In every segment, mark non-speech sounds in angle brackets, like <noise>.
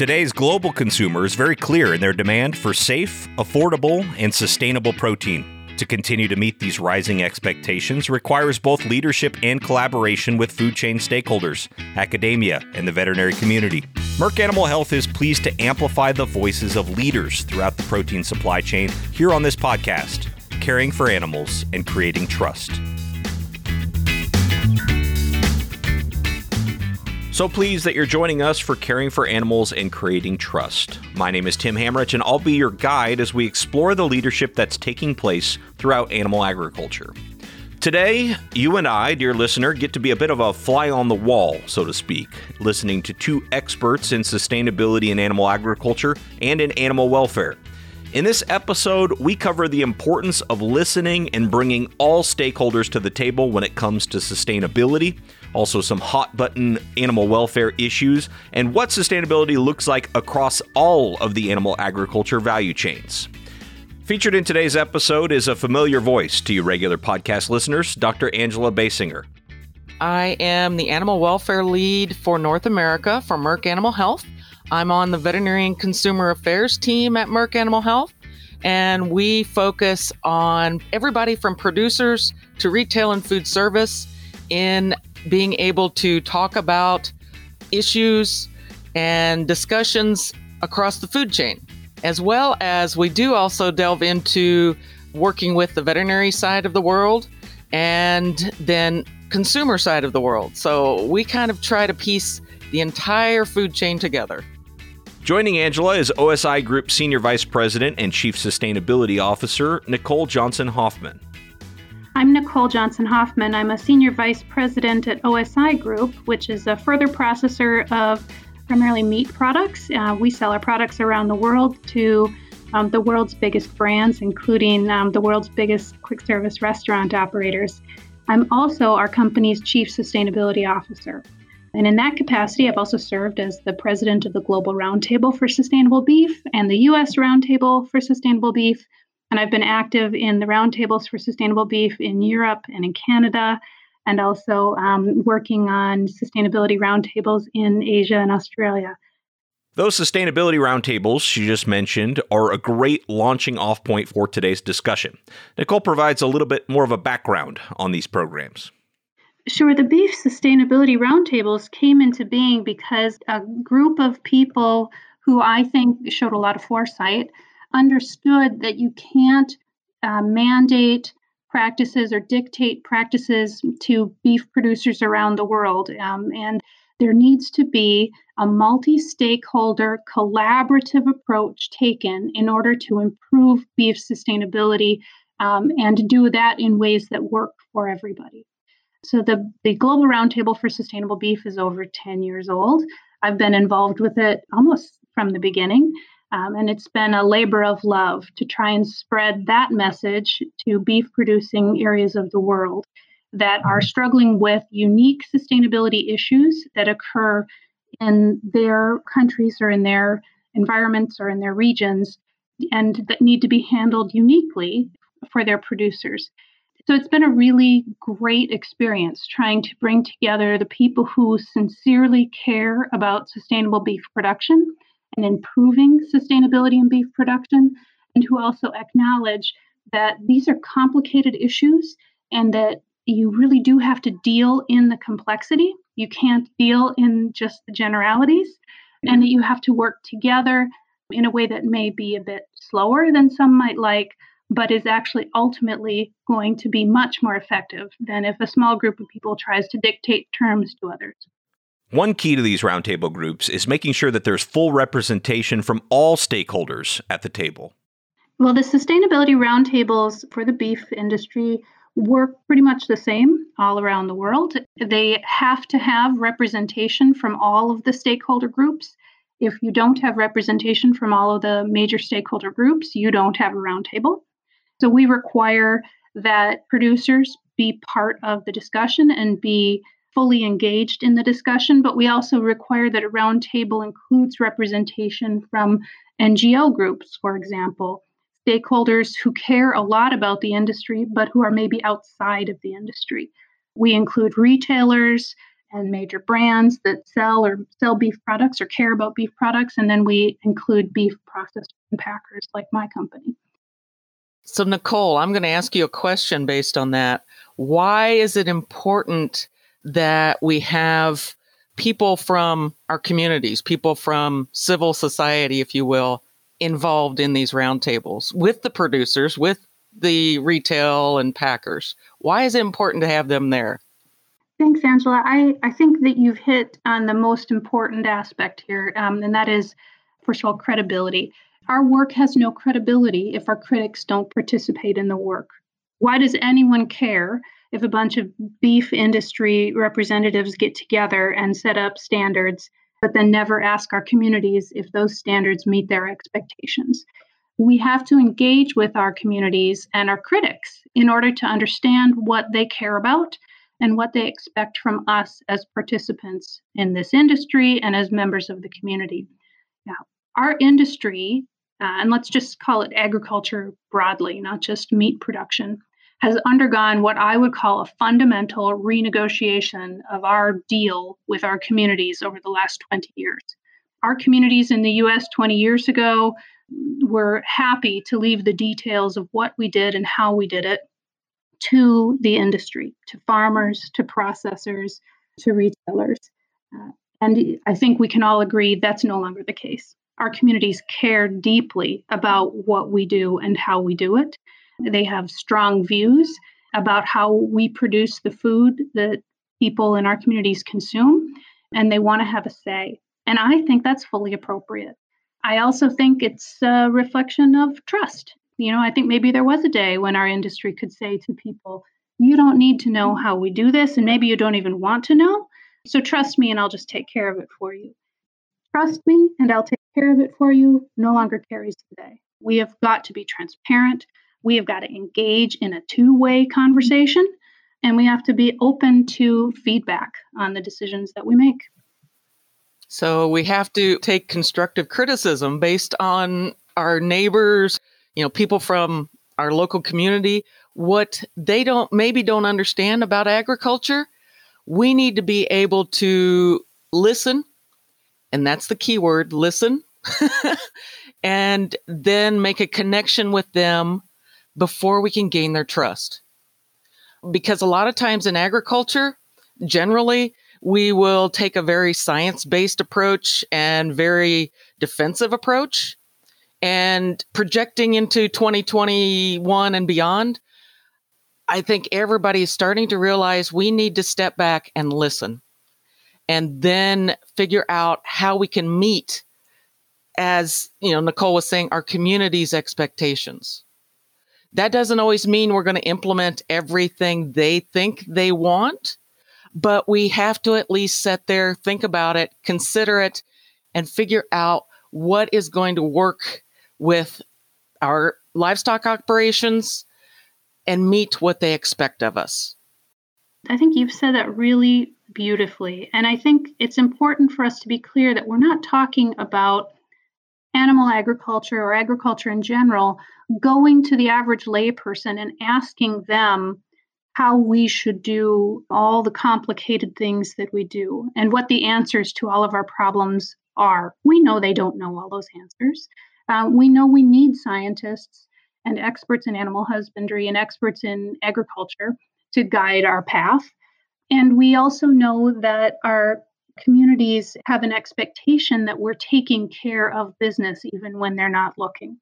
Today's global consumer is very clear in their demand for safe, affordable, and sustainable protein. To continue to meet these rising expectations requires both leadership and collaboration with food chain stakeholders, academia, and the veterinary community. Merck Animal Health is pleased to amplify the voices of leaders throughout the protein supply chain here on this podcast, Caring for Animals and Creating Trust. So pleased that you're joining us for Caring for Animals and Creating Trust. My name is Tim Hammerich, and I'll be your guide as we explore the leadership that's taking place throughout animal agriculture. Today, you and I, dear listener, get to be a bit of a fly on the wall, so to speak, listening to two experts in sustainability in animal agriculture and in animal welfare. In this episode, we cover the importance of listening and bringing all stakeholders to the table when it comes to sustainability also some hot button animal welfare issues, and what sustainability looks like across all of the animal agriculture value chains. Featured in today's episode is a familiar voice to you regular podcast listeners, Dr. Angela Baysinger. I am the animal welfare lead for North America for Merck Animal Health. I'm on the veterinary and consumer affairs team at Merck Animal Health, and we focus on everybody from producers to retail and food service in being able to talk about issues and discussions across the food chain, as well as we do also delve into working with the veterinary side of the world and then consumer side of the world. So we kind of try to piece the entire food chain together. Joining Angela is OSI Group Senior Vice President and Chief Sustainability Officer Nicole Johnson Hoffman. I'm Nicole Johnson Hoffman. I'm a senior vice president at OSI Group, which is a further processor of primarily meat products. Uh, we sell our products around the world to um, the world's biggest brands, including um, the world's biggest quick service restaurant operators. I'm also our company's chief sustainability officer. And in that capacity, I've also served as the president of the Global Roundtable for Sustainable Beef and the U.S. Roundtable for Sustainable Beef, and I've been active in the roundtables for sustainable beef in Europe and in Canada, and also um, working on sustainability roundtables in Asia and Australia. Those sustainability roundtables she just mentioned are a great launching off point for today's discussion. Nicole provides a little bit more of a background on these programs. Sure, the beef sustainability roundtables came into being because a group of people who I think showed a lot of foresight understood that you can't uh, mandate practices or dictate practices to beef producers around the world. Um, and there needs to be a multi stakeholder collaborative approach taken in order to improve beef sustainability um, and do that in ways that work for everybody. So, the, the Global Roundtable for Sustainable Beef is over 10 years old. I've been involved with it almost from the beginning. Um, and it's been a labor of love to try and spread that message to beef producing areas of the world that are struggling with unique sustainability issues that occur in their countries or in their environments or in their regions and that need to be handled uniquely for their producers. So it's been a really great experience trying to bring together the people who sincerely care about sustainable beef production and improving sustainability in beef production, and who also acknowledge that these are complicated issues and that you really do have to deal in the complexity. You can't deal in just the generalities, and that you have to work together in a way that may be a bit slower than some might like, but is actually ultimately going to be much more effective than if a small group of people tries to dictate terms to others. One key to these roundtable groups is making sure that there's full representation from all stakeholders at the table. Well, the sustainability roundtables for the beef industry work pretty much the same all around the world. They have to have representation from all of the stakeholder groups. If you don't have representation from all of the major stakeholder groups, you don't have a roundtable. So we require that producers be part of the discussion and be fully engaged in the discussion, but we also require that a roundtable includes representation from NGO groups, for example, stakeholders who care a lot about the industry, but who are maybe outside of the industry. We include retailers and major brands that sell or sell beef products or care about beef products. And then we include beef processors and packers like my company. So, Nicole, I'm going to ask you a question based on that. Why is it important that we have people from our communities, people from civil society, if you will, involved in these roundtables with the producers, with the retail and packers? Why is it important to have them there? Thanks, Angela. I, I think that you've hit on the most important aspect here, um, and that is, first of all, credibility. Our work has no credibility if our critics don't participate in the work. Why does anyone care if a bunch of beef industry representatives get together and set up standards, but then never ask our communities if those standards meet their expectations? We have to engage with our communities and our critics in order to understand what they care about and what they expect from us as participants in this industry and as members of the community. Now, our industry, uh, and let's just call it agriculture broadly, not just meat production, has undergone what I would call a fundamental renegotiation of our deal with our communities over the last 20 years. Our communities in the US 20 years ago were happy to leave the details of what we did and how we did it to the industry, to farmers, to processors, to retailers. Uh, and I think we can all agree that's no longer the case. Our communities care deeply about what we do and how we do it. They have strong views about how we produce the food that people in our communities consume, and they want to have a say. And I think that's fully appropriate. I also think it's a reflection of trust. You know, I think maybe there was a day when our industry could say to people, you don't need to know how we do this, and maybe you don't even want to know. So trust me, and I'll just take care of it for you. Trust me, and I'll take care of it for you no longer carries today. We have got to be transparent. We have got to engage in a two way conversation, and we have to be open to feedback on the decisions that we make. So we have to take constructive criticism based on our neighbors you know, people from our local community, what they don't maybe don't understand about agriculture, we need to be able to listen, and that's the key word, listen, <laughs> and then make a connection with them before we can gain their trust. Mm. Because a lot of times in agriculture, generally, we will take a very science based approach and very defensive approach and projecting into 2021 and beyond, I think everybody is starting to realize we need to step back and listen and then figure out how we can meet as you know Nicole was saying our community's expectations. That doesn't always mean we're going to implement everything they think they want, but we have to at least sit there, think about it, consider it, and figure out what is going to work with our livestock operations and meet what they expect of us. I think you've said that really beautifully. And I think it's important for us to be clear that we're not talking about animal agriculture or agriculture in general going to the average layperson and asking them how we should do all the complicated things that we do and what the answers to all of our problems are. We know they don't know all those answers. Uh, we know we need scientists and experts in animal husbandry and experts in agriculture to guide our path. And we also know that our communities have an expectation that we're taking care of business even when they're not looking.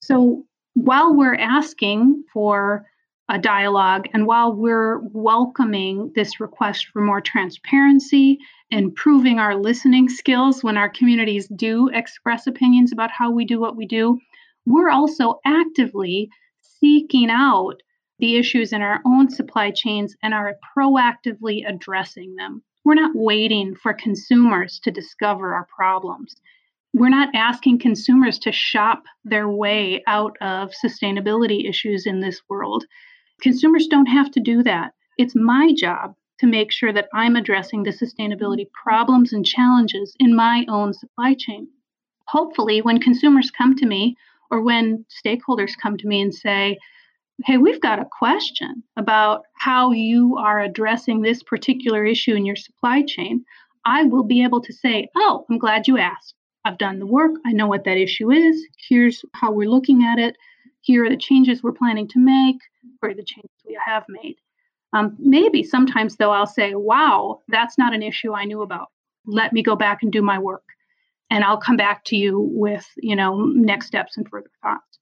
So while we're asking for a dialogue and while we're welcoming this request for more transparency improving our listening skills when our communities do express opinions about how we do what we do, we're also actively seeking out the issues in our own supply chains and are proactively addressing them. We're not waiting for consumers to discover our problems. We're not asking consumers to shop their way out of sustainability issues in this world. Consumers don't have to do that. It's my job to make sure that I'm addressing the sustainability problems and challenges in my own supply chain. Hopefully, when consumers come to me or when stakeholders come to me and say, hey, we've got a question about how you are addressing this particular issue in your supply chain, I will be able to say, oh, I'm glad you asked. I've done the work. I know what that issue is. Here's how we're looking at it. Here are the changes we're planning to make, or the changes we have made. Um, maybe sometimes, though, I'll say, wow, that's not an issue I knew about. Let me go back and do my work. And I'll come back to you with, you know, next steps and further thoughts.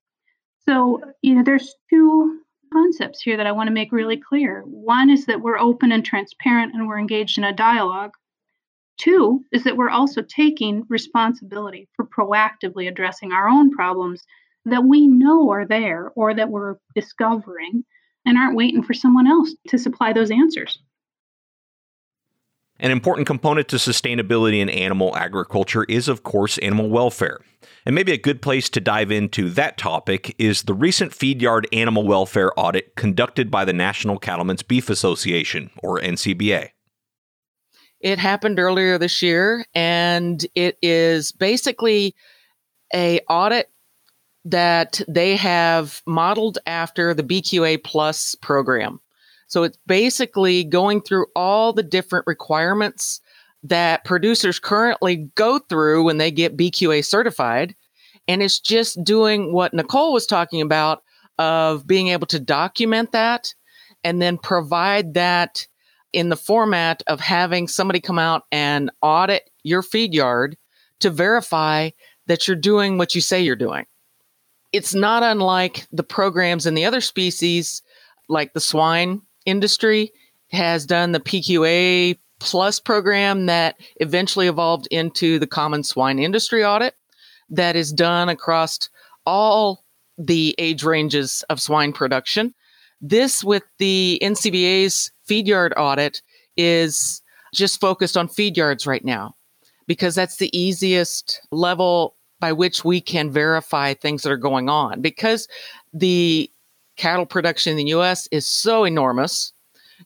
So, you know, there's two concepts here that I want to make really clear. One is that we're open and transparent and we're engaged in a dialogue. Two is that we're also taking responsibility for proactively addressing our own problems that we know are there or that we're discovering and aren't waiting for someone else to supply those answers. An important component to sustainability in animal agriculture is, of course, animal welfare. And maybe a good place to dive into that topic is the recent feed yard animal welfare audit conducted by the National Cattlemen's Beef Association, or NCBA. It happened earlier this year, and it is basically a audit that they have modeled after the BQA Plus program. So it's basically going through all the different requirements that producers currently go through when they get BQA certified. And it's just doing what Nicole was talking about of being able to document that and then provide that in the format of having somebody come out and audit your feed yard to verify that you're doing what you say you're doing. It's not unlike the programs in the other species, like the swine industry has done the PQA plus program that eventually evolved into the common swine industry audit that is done across all the age ranges of swine production. This, with the NCBA's feed yard audit, is just focused on feed yards right now because that's the easiest level by which we can verify things that are going on. Because the cattle production in the US is so enormous,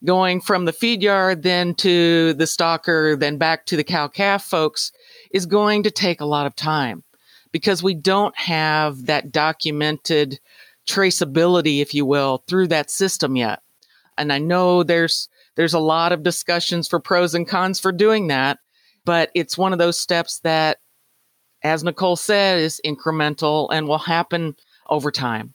going from the feed yard then to the stocker then back to the cow calf folks is going to take a lot of time because we don't have that documented traceability, if you will, through that system yet. And I know there's there's a lot of discussions for pros and cons for doing that, but it's one of those steps that, as Nicole said, is incremental and will happen over time.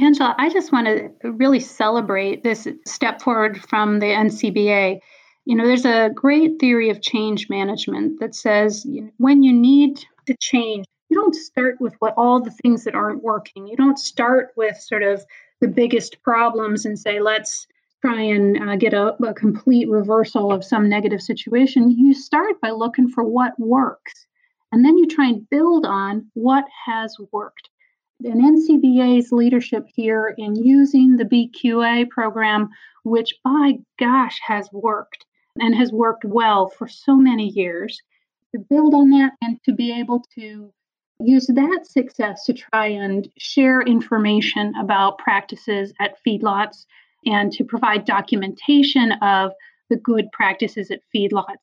Angela, I just want to really celebrate this step forward from the NCBA. You know, there's a great theory of change management that says you know, when you need to change, you don't start with what all the things that aren't working. You don't start with sort of the biggest problems and say, let's try and uh, get a, a complete reversal of some negative situation. You start by looking for what works. And then you try and build on what has worked and NCBA's leadership here in using the BQA program, which by gosh has worked and has worked well for so many years, to build on that and to be able to use that success to try and share information about practices at feedlots and to provide documentation of the good practices at feedlots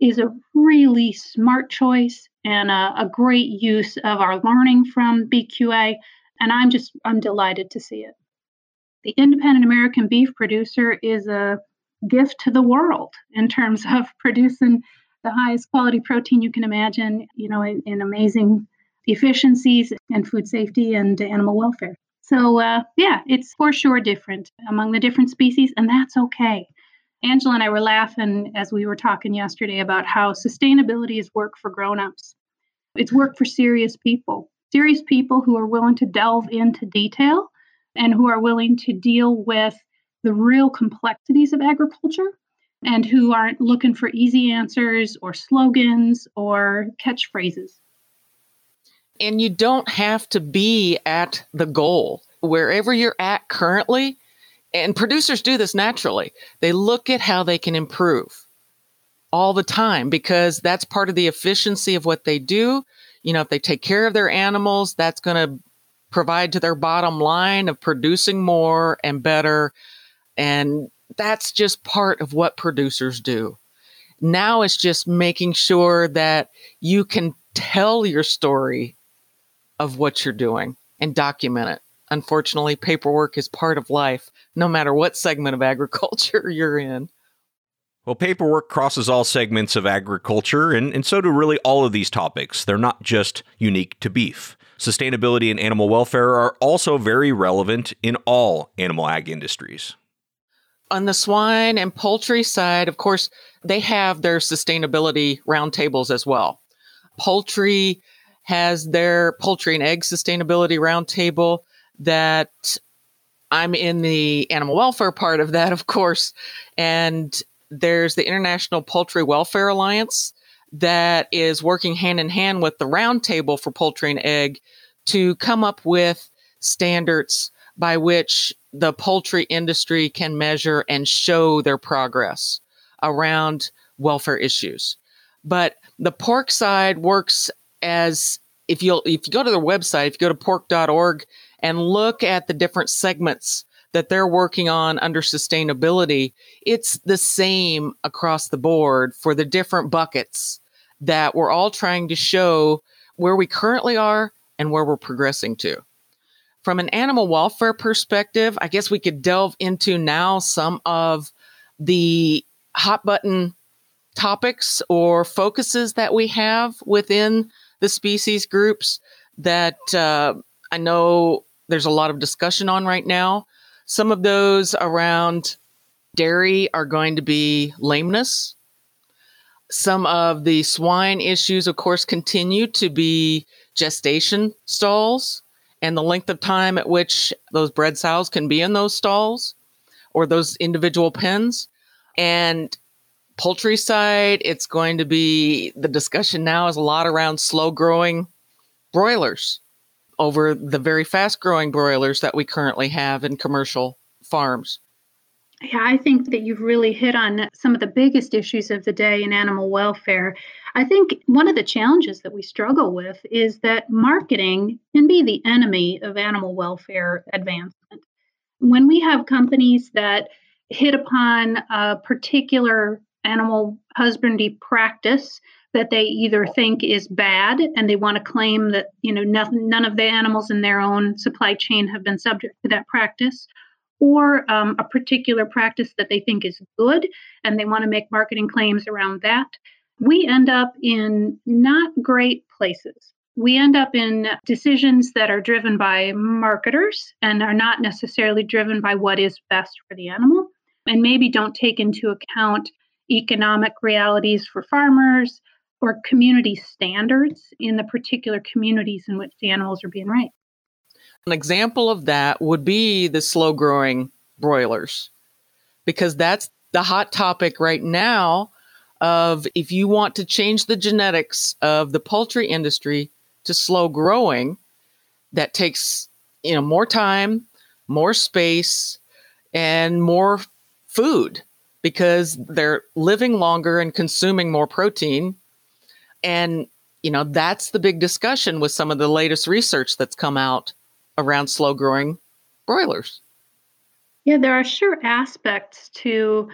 is a really smart choice and a, a, great use of our learning from BQA. And I'm just, I'm delighted to see it. The independent American beef producer is a gift to the world in terms of <laughs> producing the highest quality protein you can imagine, you know, in, in amazing efficiencies and food safety and animal welfare. So, uh, yeah, it's for sure different among the different species, and that's okay. Angela and I were laughing as we were talking yesterday about how sustainability is work for grown-ups. It's work for serious people, serious people who are willing to delve into detail and who are willing to deal with the real complexities of agriculture and who aren't looking for easy answers or slogans or catchphrases. And you don't have to be at the goal. Wherever you're at currently, and producers do this naturally. They look at how they can improve all the time because that's part of the efficiency of what they do. You know, if they take care of their animals, that's going to provide to their bottom line of producing more and better. And that's just part of what producers do. Now it's just making sure that you can tell your story of what you're doing and document it unfortunately, paperwork is part of life, no matter what segment of <laughs> agriculture you're in. Well, paperwork crosses all segments of agriculture, and, and so do really all of these topics. They're not just unique to beef. Sustainability and animal welfare are also very relevant in all animal ag industries. On the swine and poultry side, of course, they have their sustainability roundtables as well. Poultry has their poultry and egg sustainability roundtable that I'm in the animal welfare part of that, of course. And there's the International Poultry Welfare Alliance that is working hand in hand with the Roundtable for Poultry and Egg to come up with standards by which the poultry industry can measure and show their progress around welfare issues. But the pork side works as if you if you go to their website, if you go to pork.org and look at the different segments that they're working on under sustainability, it's the same across the board for the different buckets that we're all trying to show where we currently are and where we're progressing to. From an animal welfare perspective, I guess we could delve into now some of the hot button topics or focuses that we have within the species groups that uh, I know there's a lot of discussion on right now. Some of those around dairy are going to be lameness. Some of the swine issues, of course, continue to be gestation stalls and the length of time at which those bred sows can be in those stalls or those individual pens. And poultry side, it's going to be the discussion now is a lot around slow growing broilers over the very fast growing broilers that we currently have in commercial farms. Yeah, I think that you've really hit on some of the biggest issues of the day in animal welfare. I think one of the challenges that we struggle with is that marketing can be the enemy of animal welfare advancement. When we have companies that hit upon a particular animal husbandry practice that they either think is bad and they want to claim that you know none of the animals in their own supply chain have been subject to that practice or um, a particular practice that they think is good and they want to make marketing claims around that we end up in not great places. We end up in decisions that are driven by marketers and are not necessarily driven by what is best for the animal and maybe don't take into account economic realities for farmers or community standards in the particular communities in which the animals are being raised. An example of that would be the slow growing broilers, because that's the hot topic right now of if you want to change the genetics of the poultry industry to slow growing, that takes you know more time, more space, and more food because they're living longer and consuming more protein and, you know, that's the big discussion with some of the latest research that's come out around slow growing broilers. Yeah, there are sure aspects to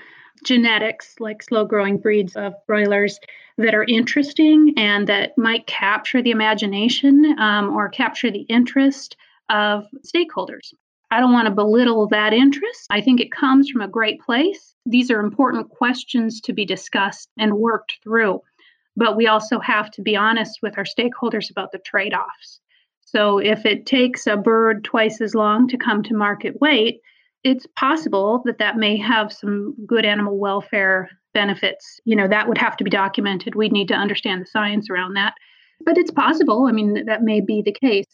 genetics, like slow growing breeds of broilers, that are interesting and that might capture the imagination um, or capture the interest of stakeholders. I don't want to belittle that interest. I think it comes from a great place. These are important questions to be discussed and worked through but we also have to be honest with our stakeholders about the trade offs. So if it takes a bird twice as long to come to market weight, it's possible that that may have some good animal welfare benefits. You know, that would have to be documented. We'd need to understand the science around that. But it's possible. I mean, that may be the case.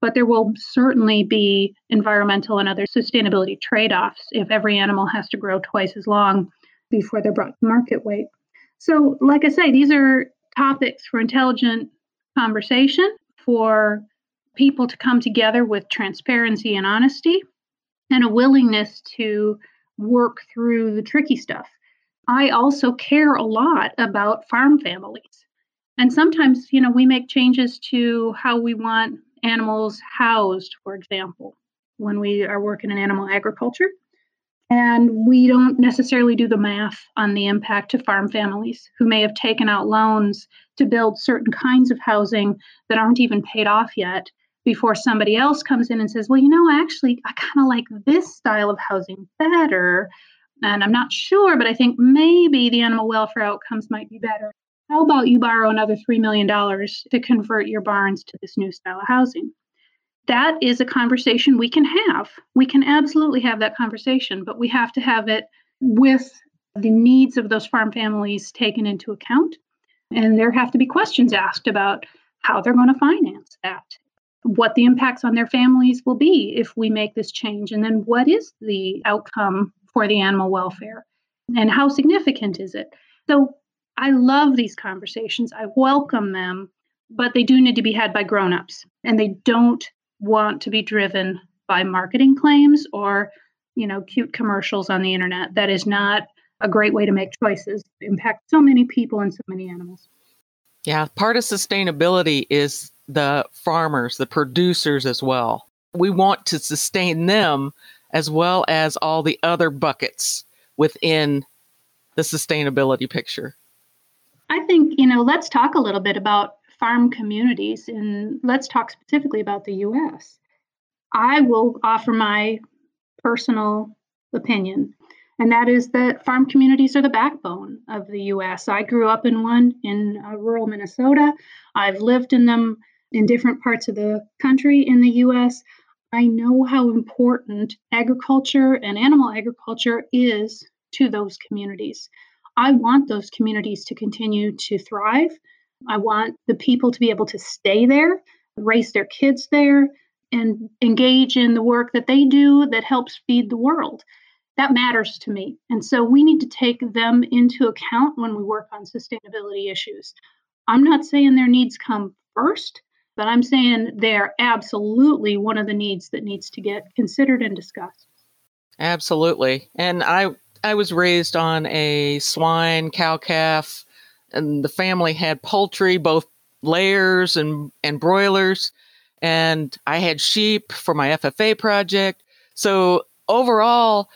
But there will certainly be environmental and other sustainability trade offs if every animal has to grow twice as long before they're brought to market weight. So, like I say, these are topics for intelligent conversation, for people to come together with transparency and honesty, and a willingness to work through the tricky stuff. I also care a lot about farm families. And sometimes, you know, we make changes to how we want animals housed, for example, when we are working in animal agriculture. And we don't necessarily do the math on the impact to farm families who may have taken out loans to build certain kinds of housing that aren't even paid off yet before somebody else comes in and says, well, you know, actually, I kind of like this style of housing better. And I'm not sure, but I think maybe the animal welfare outcomes might be better. How about you borrow another $3 million to convert your barns to this new style of housing? That is a conversation we can have. We can absolutely have that conversation, but we have to have it with the needs of those farm families taken into account. And there have to be questions asked about how they're going to finance that, what the impacts on their families will be if we make this change, and then what is the outcome for the animal welfare, and how significant is it? So I love these conversations. I welcome them, but they do need to be had by grown-ups, and they don't want to be driven by marketing claims or, you know, cute commercials on the internet. That is not a great way to make choices. Impact so many people and so many animals. Yeah, part of sustainability is the farmers, the producers as well. We want to sustain them as well as all the other buckets within the sustainability picture. I think, you know, let's talk a little bit about farm communities and let's talk specifically about the US. I will offer my personal opinion and that is that farm communities are the backbone of the US. I grew up in one in uh, rural Minnesota. I've lived in them in different parts of the country in the US. I know how important agriculture and animal agriculture is to those communities. I want those communities to continue to thrive. I want the people to be able to stay there, raise their kids there, and engage in the work that they do that helps feed the world that matters to me. And so we need to take them into account when we work on sustainability issues. I'm not saying their needs come first, but I'm saying they're absolutely one of the needs that needs to get considered and discussed. Absolutely. And I I was raised on a swine cow calf and the family had poultry both layers and and broilers and I had sheep for my FFA project. So overall,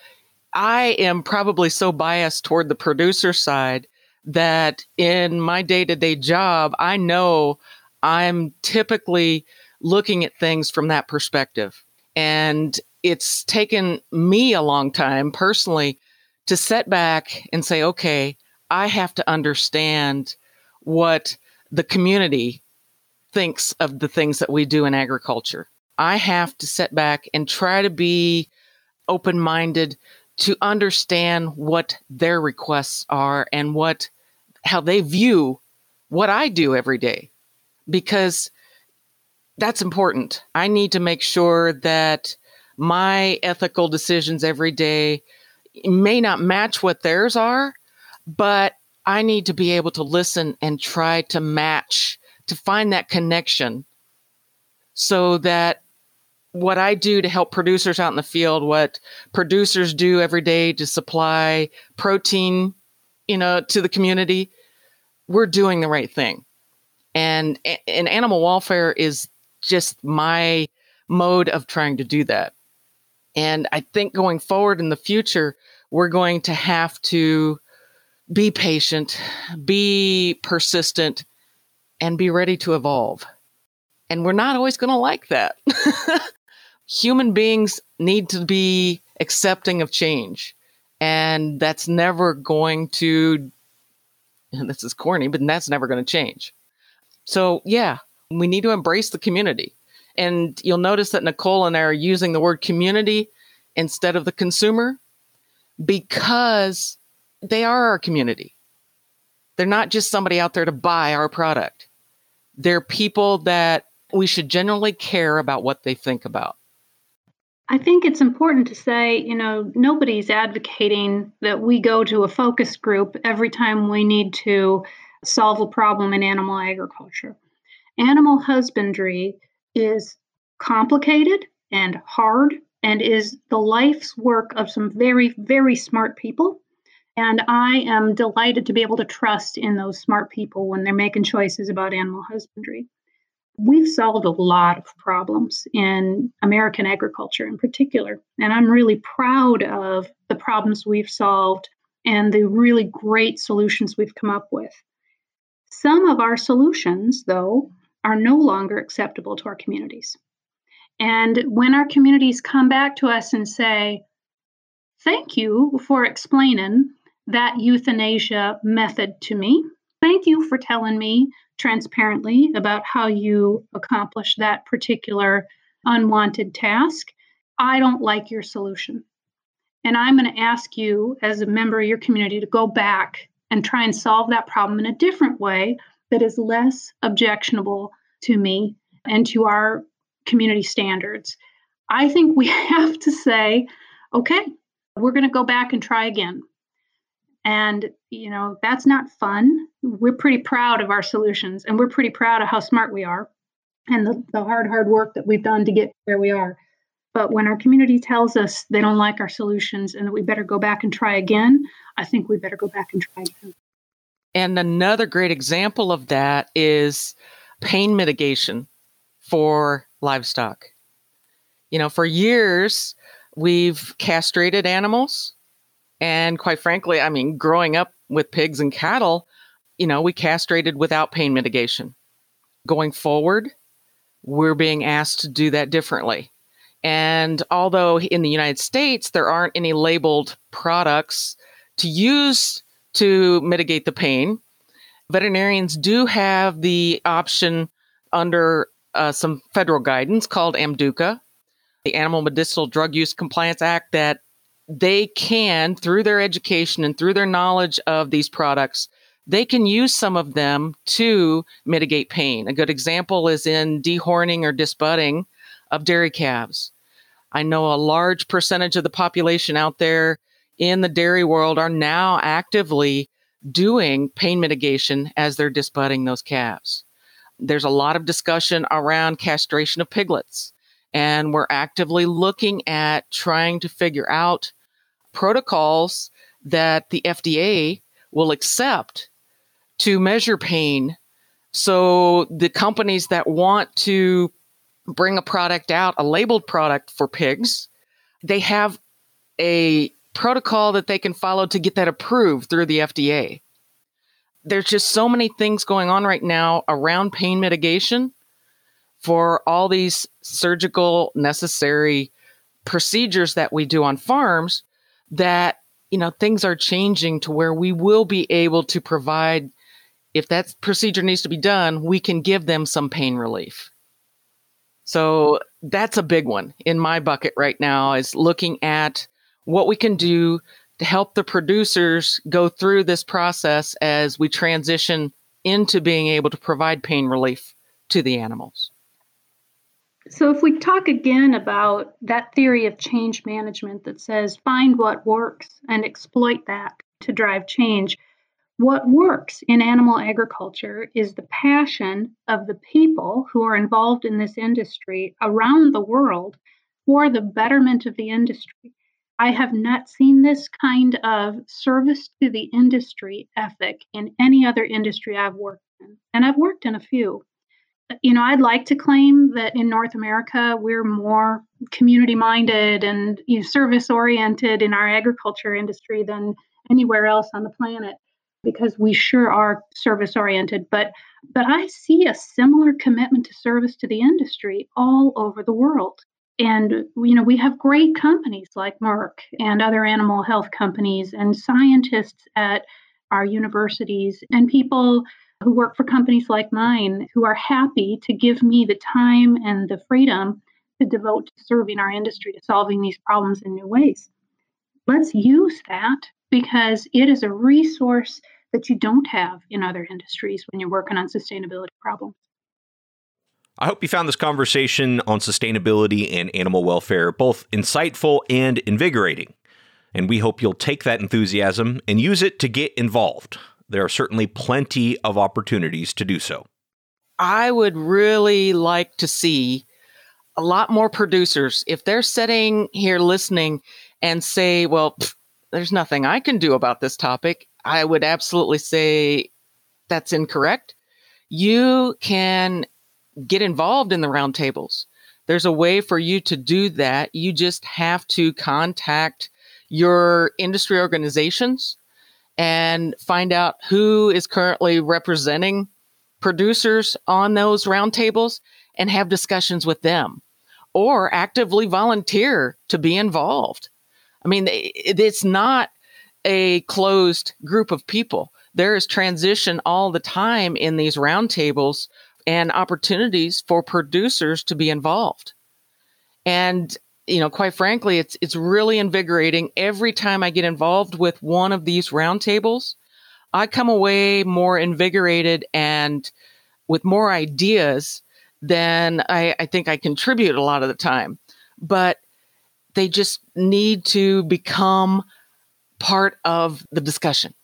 I am probably so biased toward the producer side that in my day to day job, I know I'm typically looking at things from that perspective. And it's taken me a long time personally to set back and say, okay, I have to understand what the community thinks of the things that we do in agriculture. I have to set back and try to be open minded to understand what their requests are and what how they view what I do every day because that's important. I need to make sure that my ethical decisions every day may not match what theirs are, but I need to be able to listen and try to match, to find that connection so that what I do to help producers out in the field, what producers do every day to supply protein, you know, to the community, we're doing the right thing. And and animal welfare is just my mode of trying to do that. And I think going forward in the future, we're going to have to be patient, be persistent, and be ready to evolve. And we're not always going to like that. <laughs> human beings need to be accepting of change. And that's never going to, <laughs> this is corny, but that's never going to change. So, yeah, we need to embrace the community. And you'll notice that Nicole and I are using the word community instead of the consumer because they are our community. They're not just somebody out there to buy our product. They're people that we should generally care about what they think about. I think it's important to say, you know, nobody's advocating that we go to a focus group every time we need to solve a problem in animal agriculture. Animal husbandry is complicated and hard and is the life's work of some very, very smart people. And I am delighted to be able to trust in those smart people when they're making choices about animal husbandry we've solved a lot of problems in American agriculture in particular. And I'm really proud of the problems we've solved and the really great solutions we've come up with. Some of our solutions, though, are no longer acceptable to our communities. And when our communities come back to us and say, Thank you for explaining that euthanasia method to me. Thank you for telling me transparently about how you accomplish that particular unwanted task. I don't like your solution. And I'm going to ask you, as a member of your community, to go back and try and solve that problem in a different way that is less objectionable to me and to our community standards. I think we <laughs> have to say, okay, we're going to go back and try again. And, you know, that's not fun. We're pretty proud of our solutions and we're pretty proud of how smart we are and the, the hard, hard work that we've done to get where we are. But when our community tells us they don't like our solutions and that we better go back and try again, I think we better go back and try again. And another great example of that is pain mitigation for livestock. You know, for years, we've castrated animals. And quite frankly, I mean, growing up with pigs and cattle, you know, we castrated without pain mitigation. Going forward, we're being asked to do that differently. And although in the United States there aren't any labeled products to use to mitigate the pain, veterinarians do have the option under uh, some federal guidance called AMDUCA, the Animal Medicinal Drug Use Compliance Act, that they can, through their education and through their knowledge of these products, they can use some of them to mitigate pain. A good example is in dehorning or disbudding of dairy calves. I know a large percentage of the population out there in the dairy world are now actively doing pain mitigation as they're disbudding those calves. There's a lot of discussion around castration of piglets, and we're actively looking at trying to figure out protocols that the FDA will accept to measure pain. So the companies that want to bring a product out, a labeled product for pigs, they have a protocol that they can follow to get that approved through the FDA. There's just so many things going on right now around pain mitigation for all these surgical necessary procedures that we do on farms that you know things are changing to where we will be able to provide if that procedure needs to be done we can give them some pain relief so that's a big one in my bucket right now is looking at what we can do to help the producers go through this process as we transition into being able to provide pain relief to the animals. So, if we talk again about that theory of change management that says find what works and exploit that to drive change, what works in animal agriculture is the passion of the people who are involved in this industry around the world for the betterment of the industry. I have not seen this kind of service to the industry ethic in any other industry I've worked in, and I've worked in a few. You know, I'd like to claim that in North America we're more community minded and you know, service oriented in our agriculture industry than anywhere else on the planet because we sure are service oriented but but i see a similar commitment to service to the industry all over the world and you know we have great companies like merck and other animal health companies and scientists at our universities and people who work for companies like mine who are happy to give me the time and the freedom to devote to serving our industry to solving these problems in new ways let's use that because it is a resource that you don't have in other industries when you're working on sustainability problems. I hope you found this conversation on sustainability and animal welfare both insightful and invigorating. And we hope you'll take that enthusiasm and use it to get involved. There are certainly plenty of opportunities to do so. I would really like to see a lot more producers, if they're sitting here listening and say, well, pff, there's nothing I can do about this topic, I would absolutely say that's incorrect. You can get involved in the roundtables. There's a way for you to do that. You just have to contact your industry organizations and find out who is currently representing producers on those roundtables and have discussions with them. or actively volunteer to be involved. I mean, it's not a closed group of people. There is transition all the time in these roundtables and opportunities for producers to be involved. And you know, quite frankly, it's it's really invigorating every time I get involved with one of these roundtables. I come away more invigorated and with more ideas than I, I think I contribute a lot of the time. But they just need to become part of the discussion.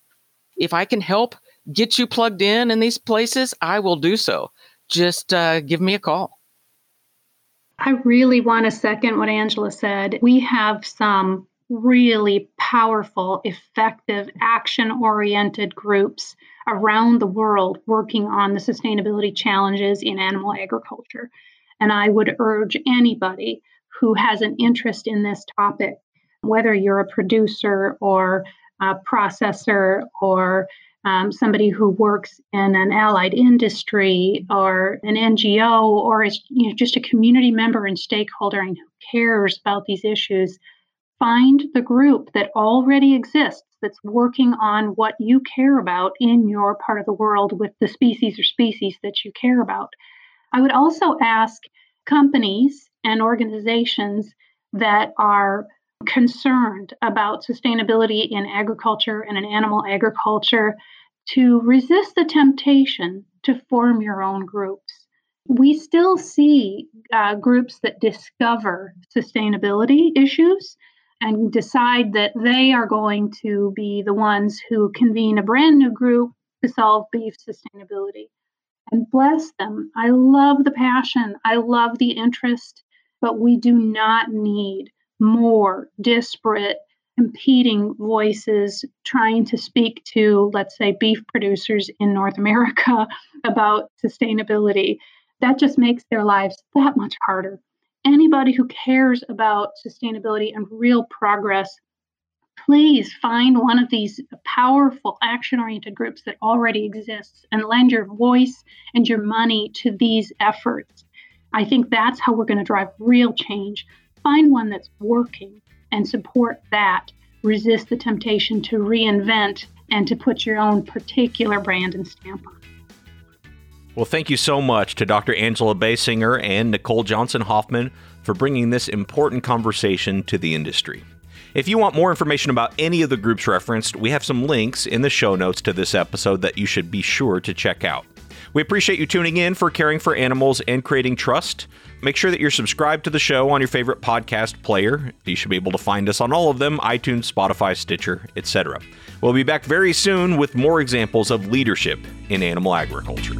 If I can help get you plugged in in these places, I will do so. Just uh, give me a call. I really want to second what Angela said. We have some really powerful, effective, action oriented groups around the world working on the sustainability challenges in animal agriculture. And I would urge anybody who has an interest in this topic, whether you're a producer or a processor or um, somebody who works in an allied industry or an NGO or is you know, just a community member and stakeholder and who cares about these issues, find the group that already exists that's working on what you care about in your part of the world with the species or species that you care about. I would also ask companies and organizations that are concerned about sustainability in agriculture and in animal agriculture to resist the temptation to form your own groups. We still see uh, groups that discover sustainability issues and decide that they are going to be the ones who convene a brand new group to solve beef sustainability. And bless them. I love the passion, I love the interest, but we do not need more disparate, competing voices trying to speak to, let's say, beef producers in North America <laughs> about sustainability. That just makes their lives that much harder anybody who cares about sustainability and real progress, please find one of these powerful action oriented groups that already exists and lend your voice and your money to these efforts. I think that's how we're going to drive real change. Find one that's working and support that. Resist the temptation to reinvent and to put your own particular brand and stamp on. Well, thank you so much to Dr. Angela Baysinger and Nicole Johnson Hoffman for bringing this important conversation to the industry. If you want more information about any of the groups referenced, we have some links in the show notes to this episode that you should be sure to check out. We appreciate you tuning in for Caring for Animals and Creating Trust. Make sure that you're subscribed to the show on your favorite podcast player. You should be able to find us on all of them iTunes, Spotify, Stitcher, etc. We'll be back very soon with more examples of leadership in animal agriculture.